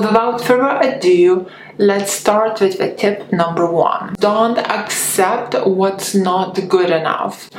Without further ado, let's start with the tip number one. Don't accept what's not good enough,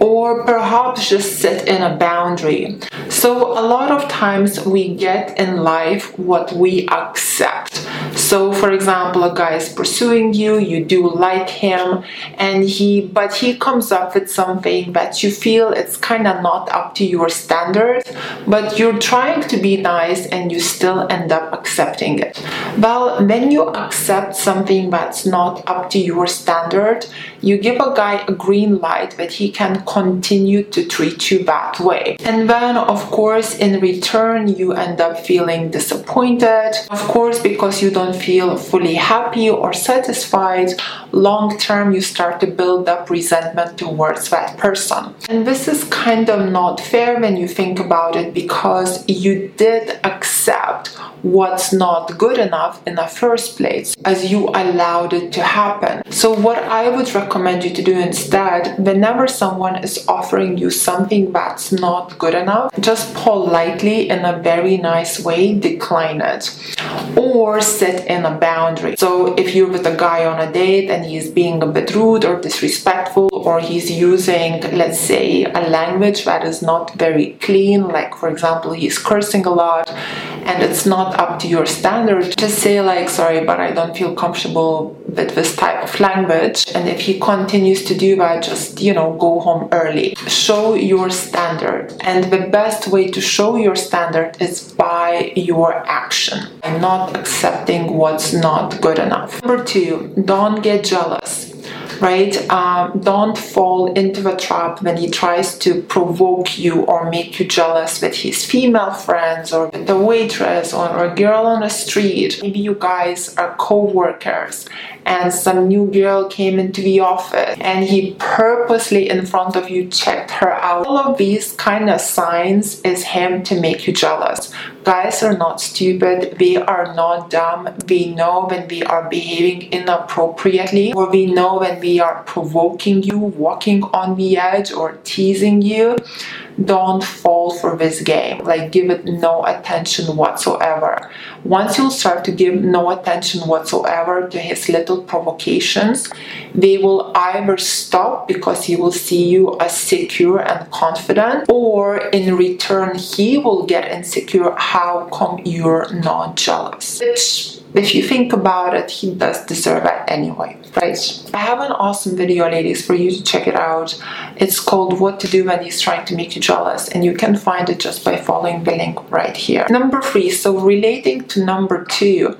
or perhaps just set in a boundary. So, a lot of times we get in life what we accept. So, for example, a guy is pursuing you, you do like him, and he but he comes up with something that you feel it's kind of not up to your standards, but you're trying to be nice and you still end up accepting it. Well, when you accept something that's not up to your standard, you give a guy a green light that he can continue to treat you that way. And then, of course, in return, you end up feeling disappointed. Of course, because you don't feel fully happy or satisfied, long term, you start to build up resentment towards that person. And this is kind of not fair when you think about it because you did accept what's not good enough in the first place as you allowed it to happen. So, what I would recommend you to do instead, whenever someone is offering you something that's not good enough, just politely in a very nice way decline it or set in a boundary. So, if you're with a guy on a date and he's being a bit rude or disrespectful, or he's using, let's say, a language that is not very clean, like for example, he's cursing a lot and it's not up to your standard, just say, like, sorry, but I don't feel comfortable with this type of language. And if he continues to do that, just, you know, go home early. Show your standard. And the best way to show your standard is by your action and not accepting what's not good enough. Number two, don't get jealous right? Um, don't fall into the trap when he tries to provoke you or make you jealous with his female friends or the waitress or, or a girl on the street. Maybe you guys are co workers and some new girl came into the office and he purposely in front of you checked her out. All of these kind of signs is him to make you jealous. Guys are not stupid, they are not dumb. We know when we are behaving inappropriately or we know when we are provoking you, walking on the edge or teasing you don't fall for this game. Like, give it no attention whatsoever. Once you'll start to give no attention whatsoever to his little provocations, they will either stop because he will see you as secure and confident, or in return, he will get insecure. How come you're not jealous? Which if you think about it, he does deserve it anyway, right? I have an awesome video, ladies, for you to check it out. It's called What to Do When He's Trying to Make You Jealous, and you can find it just by following the link right here. Number three, so relating to number two,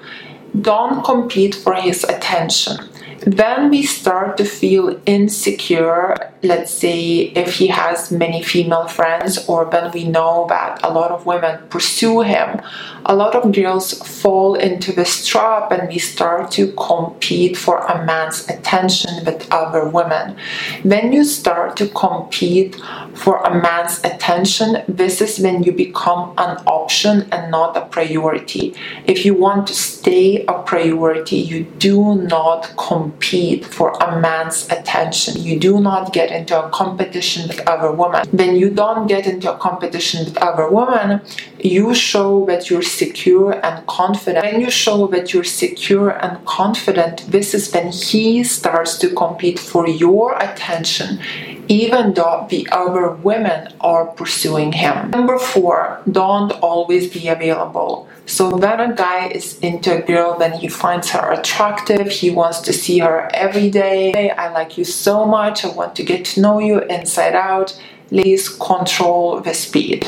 don't compete for his attention. Then we start to feel insecure, let's say if he has many female friends, or when we know that a lot of women pursue him, a lot of girls fall into this trap and we start to compete for a man's attention with other women. When you start to compete for a man's attention, this is when you become an option and not a priority. If you want to stay a priority, you do not compete compete for a man's attention. You do not get into a competition with other women. When you don't get into a competition with other women, you show that you're secure and confident. When you show that you're secure and confident, this is when he starts to compete for your attention even though the other women are pursuing him. Number four, don't always be available. So when a guy is into a girl, then he finds her attractive, he wants to see her every day. I like you so much, I want to get to know you inside out. Please control the speed.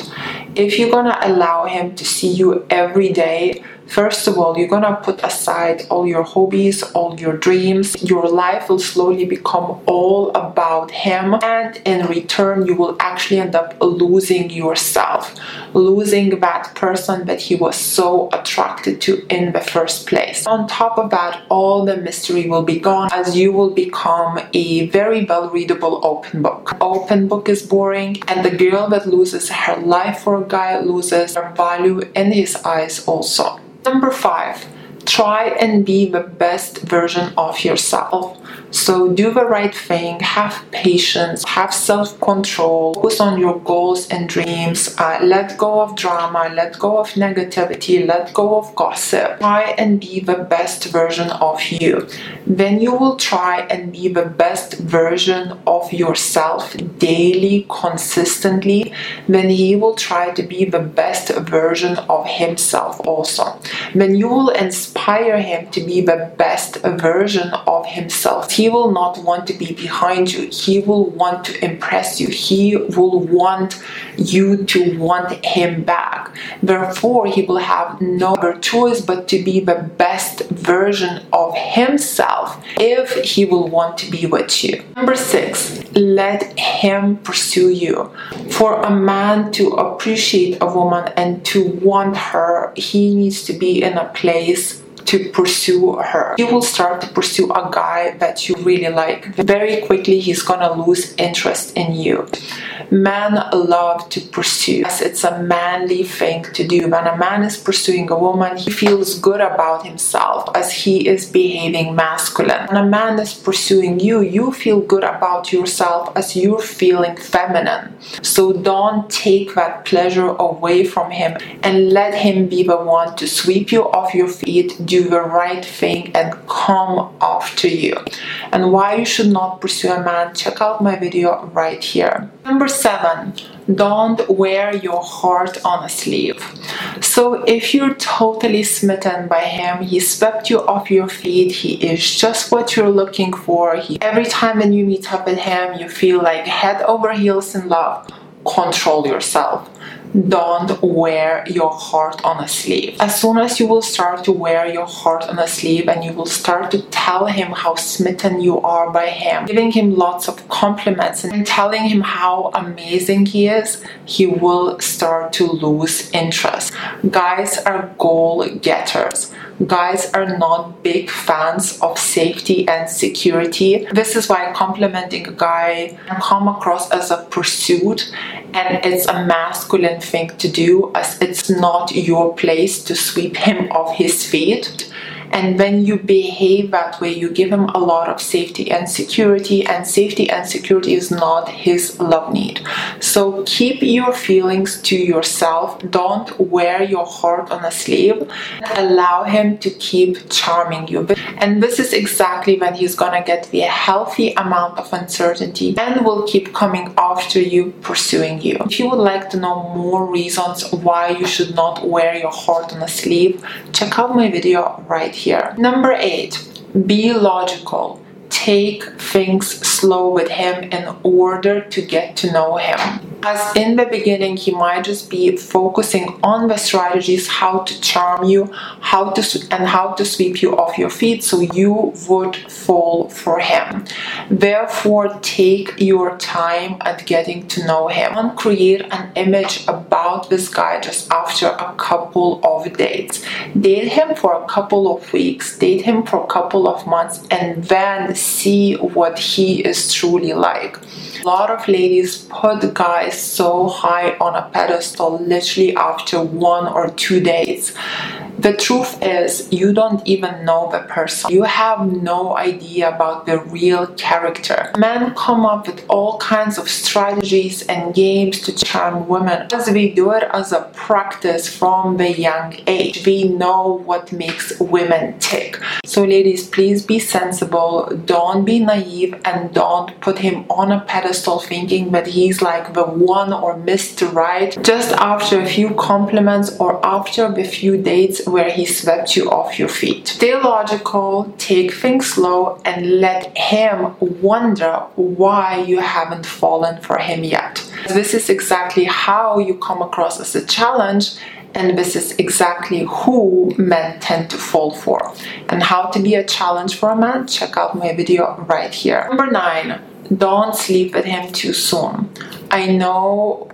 If you're gonna allow him to see you every day, First of all, you're gonna put aside all your hobbies, all your dreams. Your life will slowly become all about him, and in return, you will actually end up losing yourself, losing that person that he was so attracted to in the first place. On top of that, all the mystery will be gone as you will become a very well readable open book. Open book is boring, and the girl that loses her life for a guy loses her value in his eyes also. Number five, try and be the best version of yourself. So do the right thing, have patience, have self control, focus on your goals and dreams, uh, let go of drama, let go of negativity, let go of gossip. Try and be the best version of you. Then you will try and be the best version of yourself daily, consistently. Then he will try to be the best version of himself also. Then you will inspire him to be the best version of himself he will not want to be behind you. He will want to impress you. He will want you to want him back. Therefore, he will have no other choice but to be the best version of himself if he will want to be with you. Number six, let him pursue you. For a man to appreciate a woman and to want her, he needs to be in a place to pursue her. You will start to pursue a guy that you really like. Very quickly, he's gonna lose interest in you. Men love to pursue. Yes, it's a manly thing to do. When a man is pursuing a woman, he feels good about himself as he is behaving masculine. When a man is pursuing you, you feel good about yourself as you're feeling feminine. So don't take that pleasure away from him and let him be the one to sweep you off your feet, do the right thing, and come after you. And why you should not pursue a man, check out my video right here. Number seven, don't wear your heart on a sleeve. So if you're totally smitten by him, he swept you off your feet, he is just what you're looking for. He, every time when you meet up with him, you feel like head over heels in love. Control yourself don't wear your heart on a sleeve. As soon as you will start to wear your heart on a sleeve and you will start to tell him how smitten you are by him, giving him lots of compliments and telling him how amazing he is, he will start to lose interest. Guys are goal getters guys are not big fans of safety and security. This is why complimenting a guy can come across as a pursuit and it's a masculine thing to do as it's not your place to sweep him off his feet and when you behave that way, you give him a lot of safety and security, and safety and security is not his love need. So keep your feelings to yourself. Don't wear your heart on a sleeve. Allow him to keep charming you. And this is exactly when he's gonna get the healthy amount of uncertainty and will keep coming after you, pursuing you. If you would like to know more reasons why you should not wear your heart on a sleeve, check out my video right here. Number eight, be logical. Take things slow with him in order to get to know him. As in the beginning, he might just be focusing on the strategies, how to charm you, how to and how to sweep you off your feet, so you would fall for him. Therefore, take your time at getting to know him. Don't create an image about this guy just after a couple of dates. Date him for a couple of weeks, date him for a couple of months, and then see what he is truly like. A lot of ladies put guys so high on a pedestal literally after one or two days. The truth is, you don't even know the person. You have no idea about the real character. Men come up with all kinds of strategies and games to charm women as we do it as a practice from the young age. We know what makes women tick. So, ladies, please be sensible, don't be naive, and don't put him on a pedestal thinking that he's like the one or Mr. Right just after a few compliments or after a few dates where he swept you off your feet. Stay logical, take things slow, and let him wonder why you haven't fallen for him yet. This is exactly how you come across as a challenge and this is exactly who men tend to fall for. And how to be a challenge for a man, check out my video right here. Number nine, don't sleep with him too soon. I know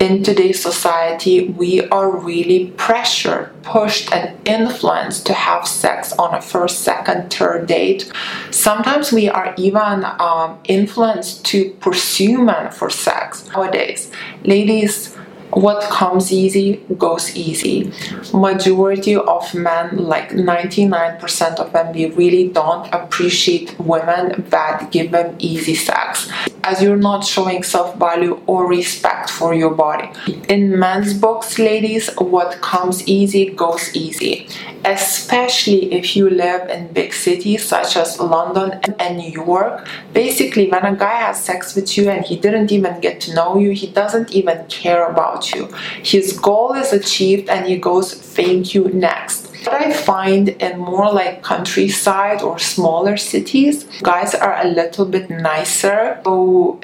in today's society, we are really pressured, pushed, and influenced to have sex on a first, second, third date. Sometimes we are even um, influenced to pursue men for sex. Nowadays, ladies, what comes easy goes easy. Majority of men, like 99% of them, they really don't appreciate women that give them easy sex as you're not showing self-value or respect for your body. In men's books, ladies, what comes easy goes easy especially if you live in big cities such as London and New York. Basically, when a guy has sex with you and he didn't even get to know you, he doesn't even care about you. His goal is achieved and he goes, Thank you, next. What I find in more like countryside or smaller cities, guys are a little bit nicer. So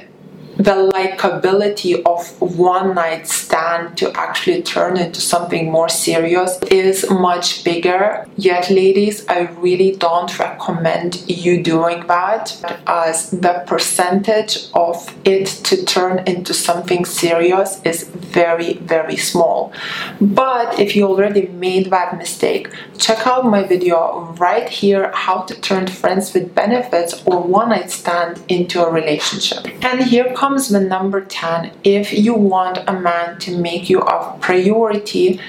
the likability of one night stand to actually turn into something more serious is much bigger. Yet, ladies, I really don't recommend you doing that as the percentage of it to turn into something serious is very, very small. But if you already made that mistake, check out my video right here how to turn friends with benefits or one night stand into a relationship. And here comes the number 10 if you want a man to make you a priority.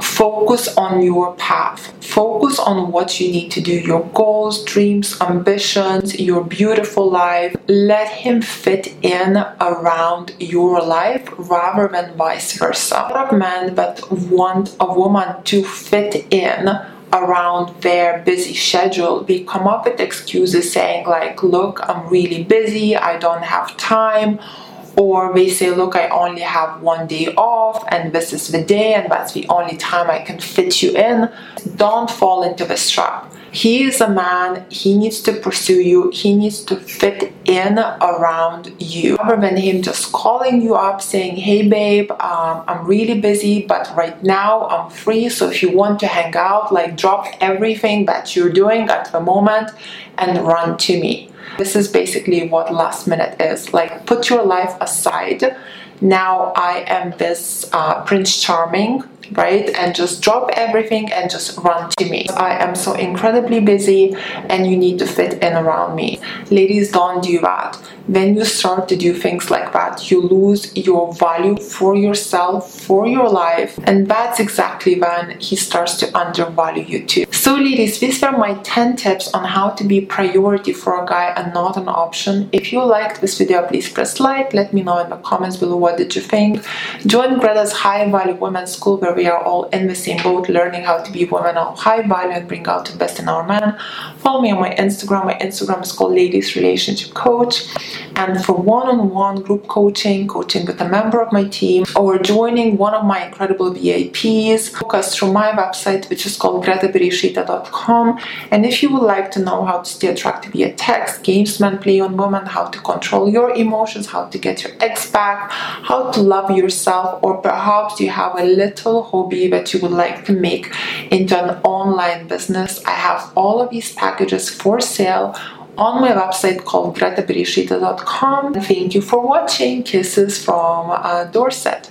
Focus on your path. Focus on what you need to do. Your goals dreams ambitions your beautiful life. Let him fit in around your life rather than vice versa. A lot of men that want a woman to fit in around their busy schedule they come up with excuses saying like look i'm really busy i don't have time or they say look i only have one day off and this is the day and that's the only time i can fit you in. Don't fall into this trap he is a man, he needs to pursue you, he needs to fit in around you. Rather than him just calling you up saying, Hey babe, um, I'm really busy, but right now I'm free. So if you want to hang out, like drop everything that you're doing at the moment and run to me. This is basically what last minute is. Like, put your life aside. Now I am this uh, Prince Charming right? And just drop everything and just run to me. I am so incredibly busy and you need to fit in around me. Ladies, don't do that. When you start to do things like that, you lose your value for yourself, for your life, and that's exactly when he starts to undervalue you too. So, ladies, these were my 10 tips on how to be priority for a guy and not an option. If you liked this video, please press like. Let me know in the comments below what did you think. Join Greta's High Value Women's School where we are all in the same boat learning how to be women of high value and bring out the best in our men. Follow me on my Instagram. My Instagram is called Ladies Relationship Coach. And for one-on-one group coaching, coaching with a member of my team, or joining one of my incredible VIPs, book us through my website, which is called gretabereisaite.com. And if you would like to know how to stay attractive via text, games men play on women, how to control your emotions, how to get your ex back, how to love yourself, or perhaps you have a little hobby that you would like to make into an online business, I have all of these packages for sale on my website called gretabereisaite.com. Thank you for watching. Kisses from uh, Dorset.